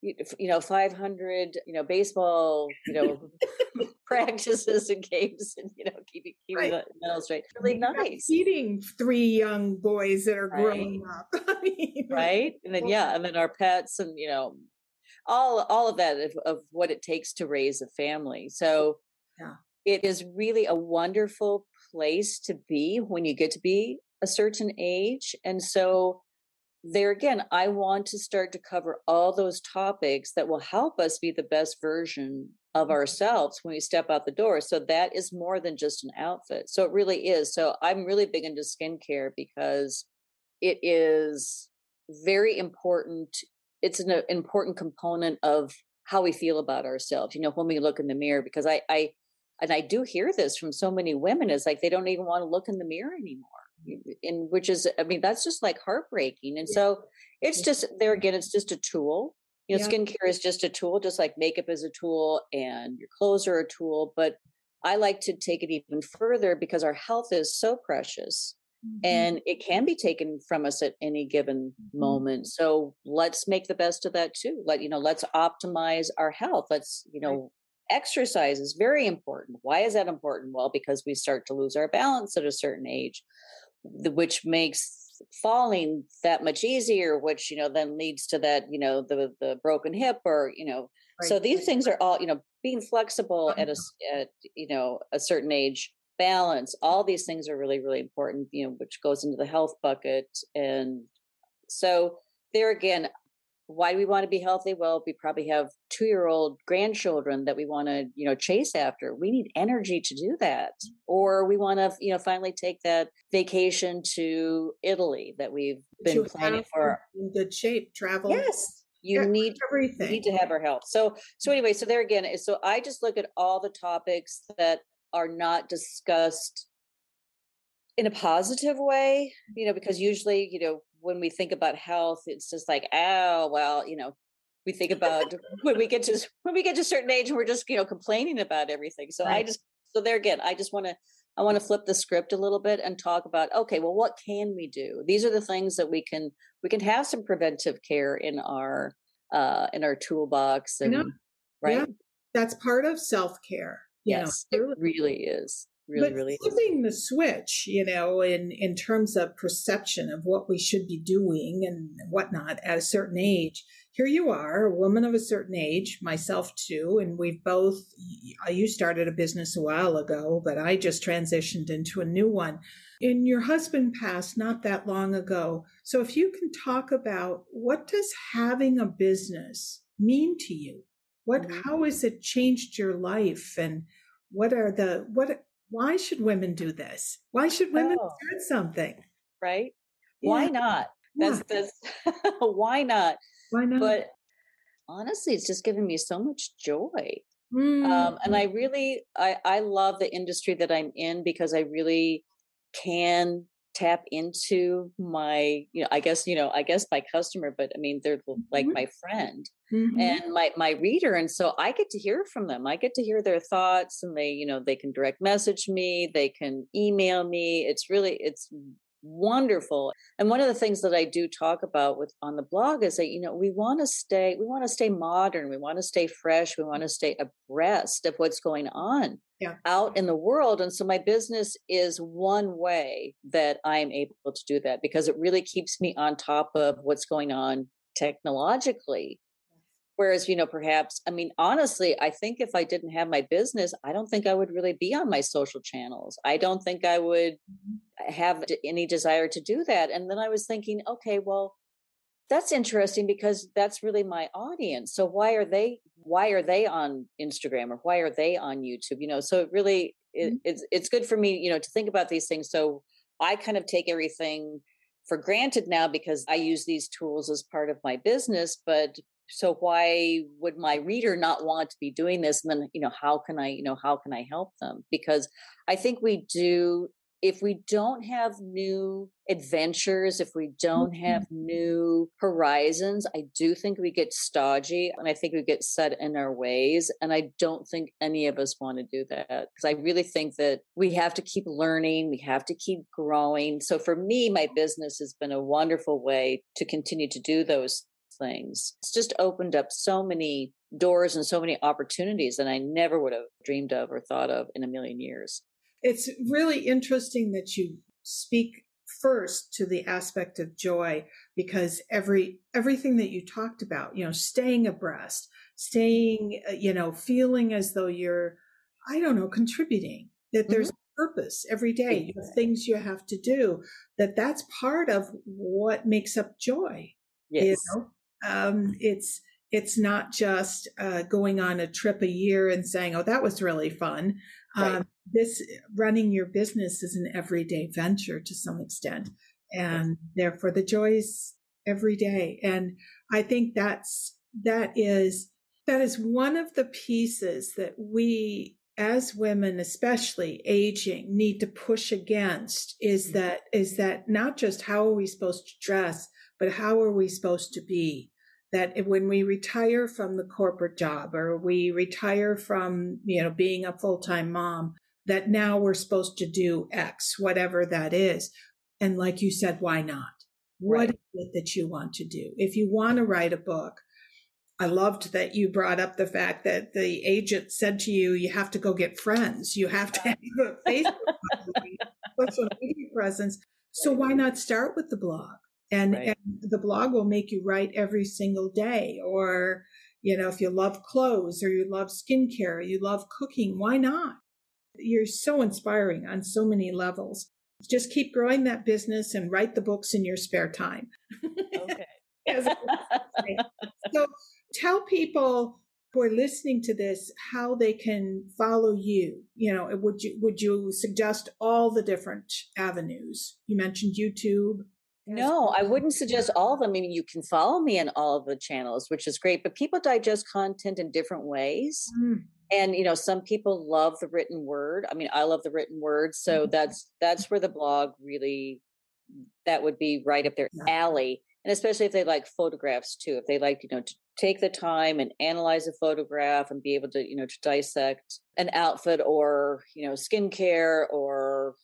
you know 500 you know baseball you know *laughs* *laughs* practices and games and you know keeping keeping right. the mental straight really nice. feeding three young boys that are right. growing up. *laughs* Right? And then yeah and then our pets and you know all all of that of, of what it takes to raise a family. So yeah. it is really a wonderful place to be when you get to be a certain age. And so there again, I want to start to cover all those topics that will help us be the best version of mm-hmm. ourselves when we step out the door. So that is more than just an outfit. So it really is. So I'm really big into skincare because it is very important. It's an important component of how we feel about ourselves. You know, when we look in the mirror, because I, I, and I do hear this from so many women is like they don't even want to look in the mirror anymore and which is i mean that's just like heartbreaking and yeah. so it's just there again it's just a tool you know yeah. skincare is just a tool just like makeup is a tool and your clothes are a tool but i like to take it even further because our health is so precious mm-hmm. and it can be taken from us at any given mm-hmm. moment so let's make the best of that too let you know let's optimize our health let's you know right exercise is very important. Why is that important? Well, because we start to lose our balance at a certain age which makes falling that much easier which you know then leads to that you know the the broken hip or you know right. so these things are all you know being flexible at a uh-huh. at you know a certain age balance all these things are really really important you know which goes into the health bucket and so there again why do we want to be healthy well we probably have two year old grandchildren that we want to you know chase after. We need energy to do that. Mm. Or we want to you know finally take that vacation to italy that we've been to planning for in good shape travel yes you yeah, need everything you need to have our health. So so anyway so there again so i just look at all the topics that are not discussed in a positive way you know because mm-hmm. usually you know when we think about health, it's just like, oh, well, you know, we think about *laughs* when we get to when we get to a certain age and we're just, you know, complaining about everything. So right. I just so there again, I just want to I want to flip the script a little bit and talk about okay, well, what can we do? These are the things that we can we can have some preventive care in our uh in our toolbox and right. Yeah, that's part of self care. Yes, know. it really is really, but really flipping the switch, you know, in in terms of perception of what we should be doing and whatnot at a certain age. Here you are, a woman of a certain age, myself too, and we've both. You started a business a while ago, but I just transitioned into a new one. And your husband passed not that long ago. So if you can talk about what does having a business mean to you? What, mm-hmm. how has it changed your life and what are the, what, why should women do this? Why should women oh. start something? Right? Yeah. Why not? That's that's *laughs* why not? Why not? But honestly, it's just given me so much joy. Mm. Um, and I really, I, I love the industry that I'm in because I really can tap into my you know i guess you know i guess my customer but i mean they're like mm-hmm. my friend mm-hmm. and my my reader and so i get to hear from them i get to hear their thoughts and they you know they can direct message me they can email me it's really it's wonderful. And one of the things that i do talk about with on the blog is that you know we want to stay we want to stay modern we want to stay fresh we want to stay abreast of what's going on yeah. out in the world. And so my business is one way that i'm able to do that because it really keeps me on top of what's going on technologically Whereas, you know, perhaps, I mean, honestly, I think if I didn't have my business, I don't think I would really be on my social channels. I don't think I would mm-hmm. have any desire to do that. And then I was thinking, okay, well, that's interesting because that's really my audience. So why are they why are they on Instagram or why are they on YouTube? You know, so it really it, mm-hmm. it's it's good for me, you know, to think about these things. So I kind of take everything for granted now because I use these tools as part of my business, but so why would my reader not want to be doing this? And then you know how can i you know how can i help them? Because i think we do if we don't have new adventures if we don't have mm-hmm. new horizons i do think we get stodgy and i think we get set in our ways and i don't think any of us want to do that because i really think that we have to keep learning we have to keep growing. So for me my business has been a wonderful way to continue to do those things. It's just opened up so many doors and so many opportunities that I never would have dreamed of or thought of in a million years. It's really interesting that you speak first to the aspect of joy because every everything that you talked about, you know, staying abreast, staying, uh, you know, feeling as though you're I don't know, contributing, that there's mm-hmm. purpose every day, you have things you have to do, that that's part of what makes up joy. Yes. You know? Um, it's it's not just uh, going on a trip a year and saying, "Oh, that was really fun." Right. Um, this running your business is an everyday venture to some extent, and therefore the joys every day. And I think that's that is that is one of the pieces that we as women especially aging need to push against is mm-hmm. that is that not just how are we supposed to dress but how are we supposed to be? That when we retire from the corporate job or we retire from, you know, being a full time mom, that now we're supposed to do X, whatever that is. And like you said, why not? Right. What is it that you want to do? If you want to write a book, I loved that you brought up the fact that the agent said to you, you have to go get friends. You have to *laughs* have a Facebook *laughs* social media presence. So why not start with the blog? And, right. and the blog will make you write every single day or you know if you love clothes or you love skincare you love cooking why not? You're so inspiring on so many levels. Just keep growing that business and write the books in your spare time. Okay. *laughs* So tell people who are listening to this how they can follow you. You know would you would you suggest all the different avenues? You mentioned youtube no, I wouldn't suggest all of them. I mean, you can follow me on all of the channels, which is great, but people digest content in different ways. Mm. And you know, some people love the written word. I mean, I love the written word, so mm-hmm. that's that's where the blog really that would be right up their alley. And especially if they like photographs too, if they like, you know, to take the time and analyze a photograph and be able to, you know, to dissect an outfit or, you know, skincare or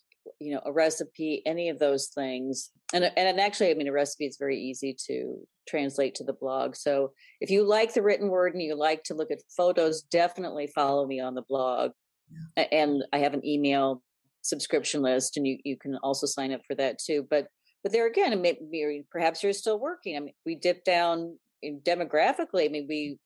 you know a recipe any of those things. And and actually i mean a recipe is very easy to translate to the blog. So if you like the written word and you like to look at photos definitely follow me on the blog. Yeah. and i have an email subscription list and you you can also sign up for that too. But but there again maybe perhaps you're still working. I mean we dip down demographically i mean we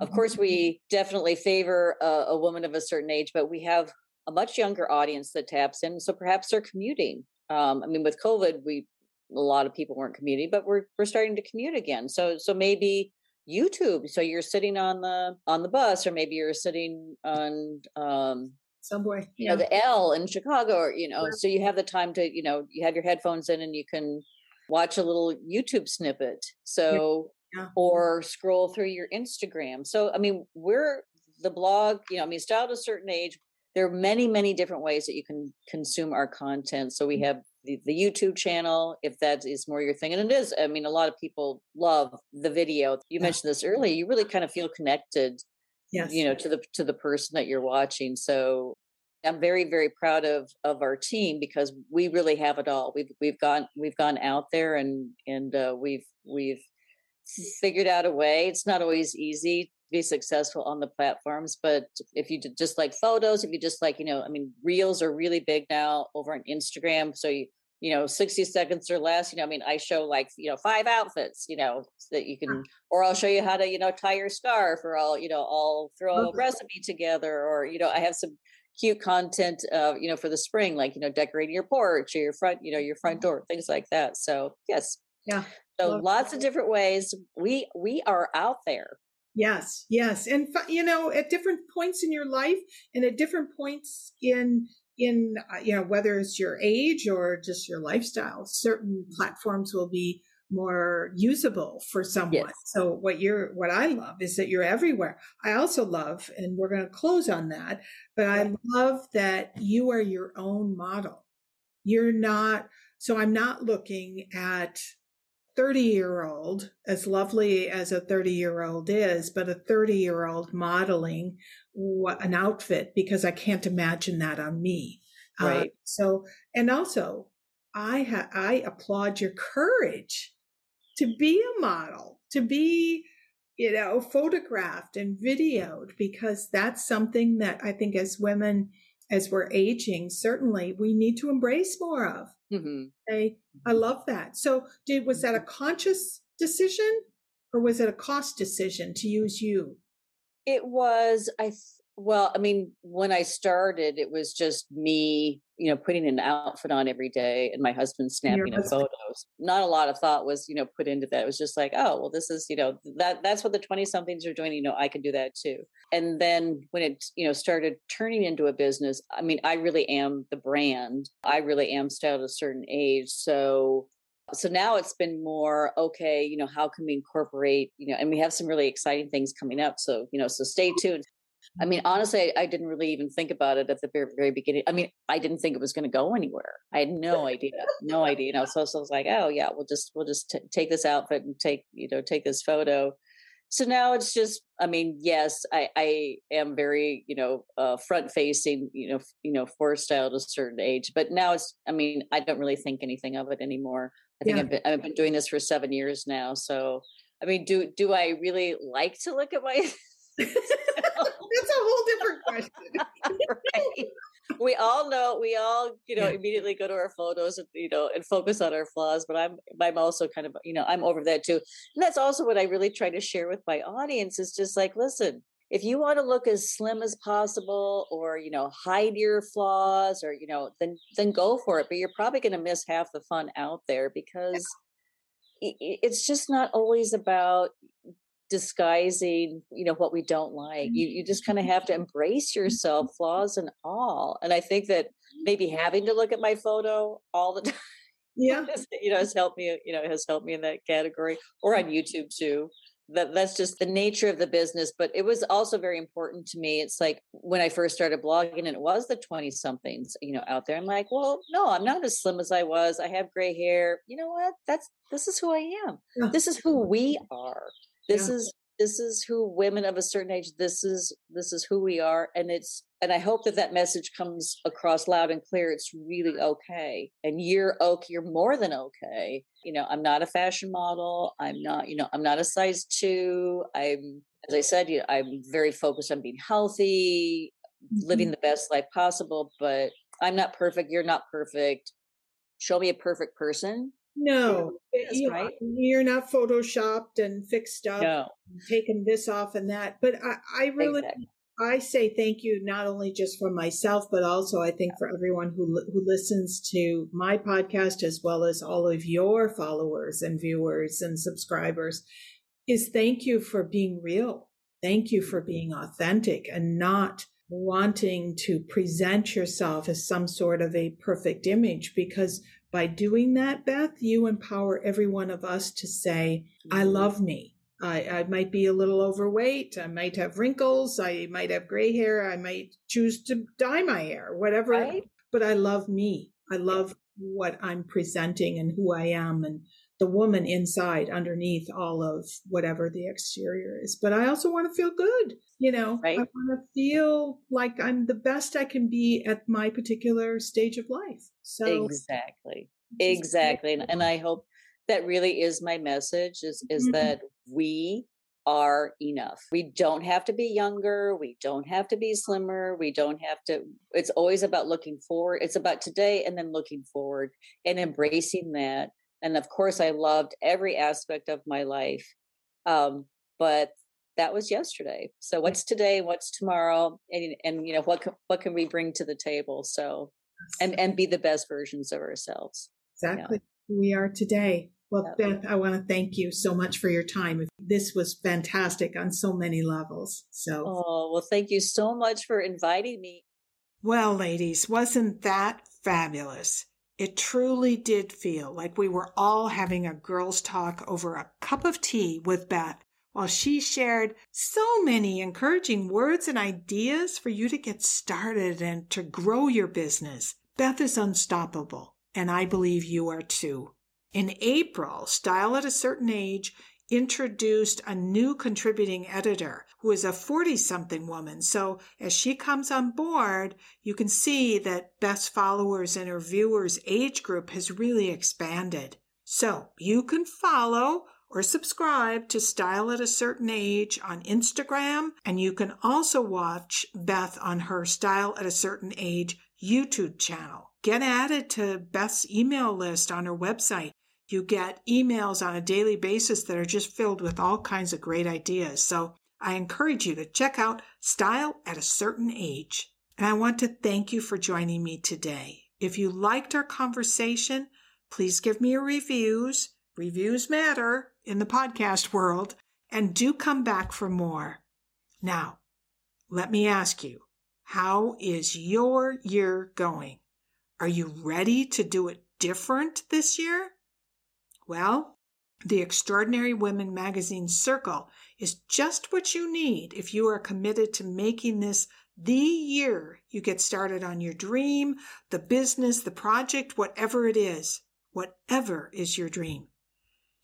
of course mm-hmm. we definitely favor a, a woman of a certain age but we have a much younger audience that taps in. So perhaps they're commuting. Um, I mean, with COVID, we a lot of people weren't commuting, but we're we're starting to commute again. So so maybe YouTube. So you're sitting on the on the bus, or maybe you're sitting on um, subway. You yeah. know, the L in Chicago, or you know, so you have the time to you know you have your headphones in and you can watch a little YouTube snippet. So yeah. or scroll through your Instagram. So, I mean, we're the blog, you know, I mean, style to a certain age. There are many, many different ways that you can consume our content. So we mm-hmm. have the, the YouTube channel, if that is more your thing. And it is, I mean, a lot of people love the video. You mentioned this earlier. You really kind of feel connected, yes. you know, to the to the person that you're watching. So I'm very, very proud of of our team because we really have it all. We've we've gone we've gone out there and and uh, we've we've figured out a way. It's not always easy be successful on the platforms, but if you just like photos, if you just like you know, I mean, reels are really big now over on Instagram. So you you know 60 seconds or less you know i mean i show like you know five outfits you know that you can or i'll show you how to you know tie your scarf or i'll you know i'll throw a recipe together or you know i have some cute content uh, you know for the spring like you know decorating your porch or your front you know your front mm-hmm. door things like that so yes yeah so Love lots that. of different ways we we are out there yes yes and you know at different points in your life and at different points in in uh, you know whether it's your age or just your lifestyle certain platforms will be more usable for someone. Yes. So what you're what I love is that you're everywhere. I also love and we're going to close on that, but I love that you are your own model. You're not so I'm not looking at 30 year old as lovely as a 30 year old is, but a 30 year old modeling an outfit because I can't imagine that on me. Uh, right. So, and also I ha- I applaud your courage to be a model, to be, you know, photographed and videoed, because that's something that I think as women, as we're aging, certainly we need to embrace more of. Mm-hmm. I, I mm-hmm. love that. So, did was that a conscious decision, or was it a cost decision to use you? It was. I well, I mean, when I started, it was just me, you know, putting an outfit on every day and my husband snapping photos. Not a lot of thought was, you know, put into that. It was just like, oh, well, this is, you know, that that's what the 20 somethings are doing. You know, I can do that too. And then when it, you know, started turning into a business, I mean, I really am the brand. I really am styled at a certain age. So so now it's been more okay you know how can we incorporate you know and we have some really exciting things coming up so you know so stay tuned I mean, honestly, I didn't really even think about it at the very, very beginning. I mean, I didn't think it was going to go anywhere. I had no idea, no idea. You know, so, so I was like, oh yeah, we'll just we'll just t- take this outfit and take you know take this photo. So now it's just, I mean, yes, I, I am very, you know, uh, front facing, you know, you know, for style to a certain age. But now it's, I mean, I don't really think anything of it anymore. I think yeah. I've, been, I've been doing this for seven years now. So, I mean, do do I really like to look at my *laughs* whole different question. *laughs* right. We all know, we all, you know, immediately go to our photos and, you know, and focus on our flaws. But I'm, I'm also kind of, you know, I'm over that too. And that's also what I really try to share with my audience is just like, listen, if you want to look as slim as possible or you know hide your flaws or you know then then go for it but you're probably going to miss half the fun out there because it's just not always about disguising you know what we don't like. You you just kind of have to mm-hmm. embrace mm-hmm. yourself flaws and all and i think that maybe having to look at my photo all the *laughs* time yeah. you know has helped me you know has helped me in that category or on youtube too. That that's just the nature of the business but it was also very important to me. It's like when i first started blogging and it was the 20 somethings you know out there i'm like well no i'm not as slim as i was. I have gray hair. You know what? That's this is who i am. Yeah. this is who we are this yeah. is this is who women of a certain age this is this is who we are and it's and i hope that that message comes across loud and clear it's really okay and you're okay you're more than okay you know i'm not a fashion model i'm not you know i'm not a size two i'm as i said you know, i'm very focused on being healthy mm-hmm. living the best life possible but i'm not perfect you're not perfect show me a perfect person no, you, right? you're not photoshopped and fixed up, no. taking this off and that. But I, I really, exactly. I say thank you not only just for myself, but also I think for everyone who who listens to my podcast as well as all of your followers and viewers and subscribers. Is thank you for being real. Thank you for being authentic and not wanting to present yourself as some sort of a perfect image because by doing that, Beth, you empower every one of us to say, I mm-hmm. love me. I, I might be a little overweight. I might have wrinkles. I might have gray hair. I might choose to dye my hair, whatever. Right. But I love me. I love what I'm presenting and who I am and the woman inside underneath all of whatever the exterior is. But I also want to feel good. You know, right. I want to feel like I'm the best I can be at my particular stage of life. So exactly, exactly. And, and I hope that really is my message is, is mm-hmm. that we are enough. We don't have to be younger. We don't have to be slimmer. We don't have to, it's always about looking forward. It's about today and then looking forward and embracing that and of course i loved every aspect of my life um, but that was yesterday. So what's today? What's tomorrow? And and you know what can, what can we bring to the table? So and and be the best versions of ourselves exactly you know? we are today. Well yep. beth i want to thank you so much for your time. This was fantastic on so many levels so oh well thank you so much for inviting me. Well ladies wasn't that fabulous it truly did feel like we were all having a girls' talk over a cup of tea with Beth while she shared so many encouraging words and ideas for you to get started and to grow your business. Beth is unstoppable, and I believe you are too. In April, Style at a Certain Age introduced a new contributing editor who is a 40 something woman. So as she comes on board, you can see that Beth's followers and her viewers age group has really expanded. So you can follow or subscribe to Style at a Certain Age on Instagram, and you can also watch Beth on her Style at a Certain Age YouTube channel. Get added to Beth's email list on her website you get emails on a daily basis that are just filled with all kinds of great ideas. So I encourage you to check out Style at a Certain Age. And I want to thank you for joining me today. If you liked our conversation, please give me a reviews. Reviews matter in the podcast world and do come back for more. Now, let me ask you, how is your year going? Are you ready to do it different this year? Well, the Extraordinary Women magazine circle is just what you need if you are committed to making this the year you get started on your dream, the business, the project, whatever it is, whatever is your dream.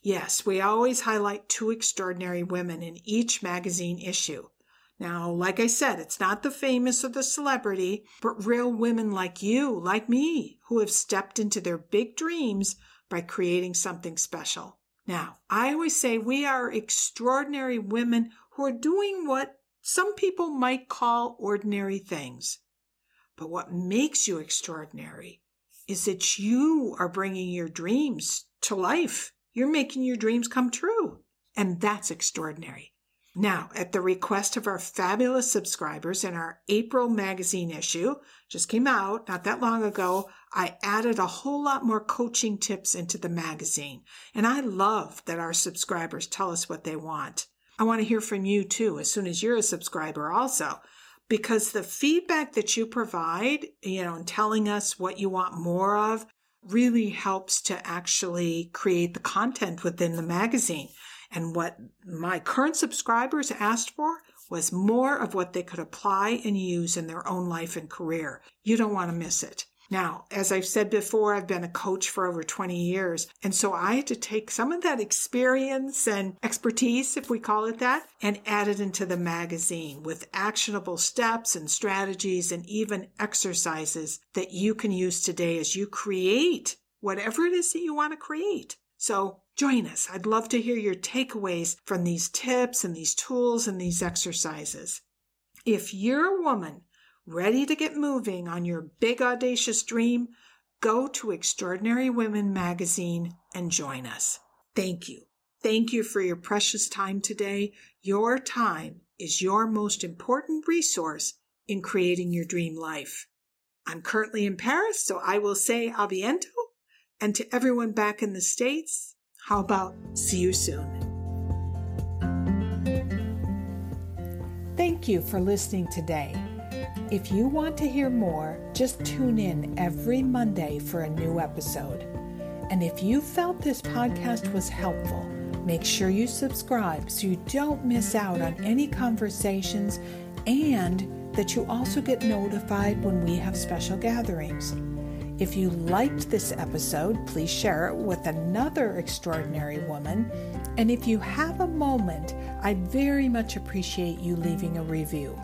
Yes, we always highlight two extraordinary women in each magazine issue. Now, like I said, it's not the famous or the celebrity, but real women like you, like me, who have stepped into their big dreams by creating something special. Now, I always say we are extraordinary women who are doing what some people might call ordinary things. But what makes you extraordinary is that you are bringing your dreams to life. You're making your dreams come true. And that's extraordinary. Now, at the request of our fabulous subscribers in our April magazine issue, just came out not that long ago, I added a whole lot more coaching tips into the magazine. And I love that our subscribers tell us what they want. I want to hear from you too, as soon as you're a subscriber also, because the feedback that you provide, you know, and telling us what you want more of really helps to actually create the content within the magazine. And what my current subscribers asked for was more of what they could apply and use in their own life and career. You don't want to miss it. Now, as I've said before, I've been a coach for over 20 years. And so I had to take some of that experience and expertise, if we call it that, and add it into the magazine with actionable steps and strategies and even exercises that you can use today as you create whatever it is that you want to create. So join us. I'd love to hear your takeaways from these tips and these tools and these exercises. If you're a woman ready to get moving on your big audacious dream, go to Extraordinary Women magazine and join us. Thank you. Thank you for your precious time today. Your time is your most important resource in creating your dream life. I'm currently in Paris, so I will say a bientôt and to everyone back in the States, how about see you soon? Thank you for listening today. If you want to hear more, just tune in every Monday for a new episode. And if you felt this podcast was helpful, Make sure you subscribe so you don't miss out on any conversations and that you also get notified when we have special gatherings. If you liked this episode, please share it with another extraordinary woman. And if you have a moment, I'd very much appreciate you leaving a review.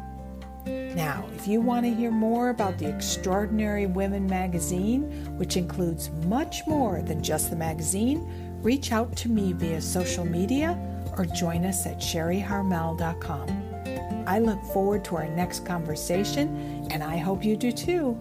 Now, if you want to hear more about the Extraordinary Women magazine, which includes much more than just the magazine, reach out to me via social media or join us at sherryharmel.com. I look forward to our next conversation, and I hope you do too.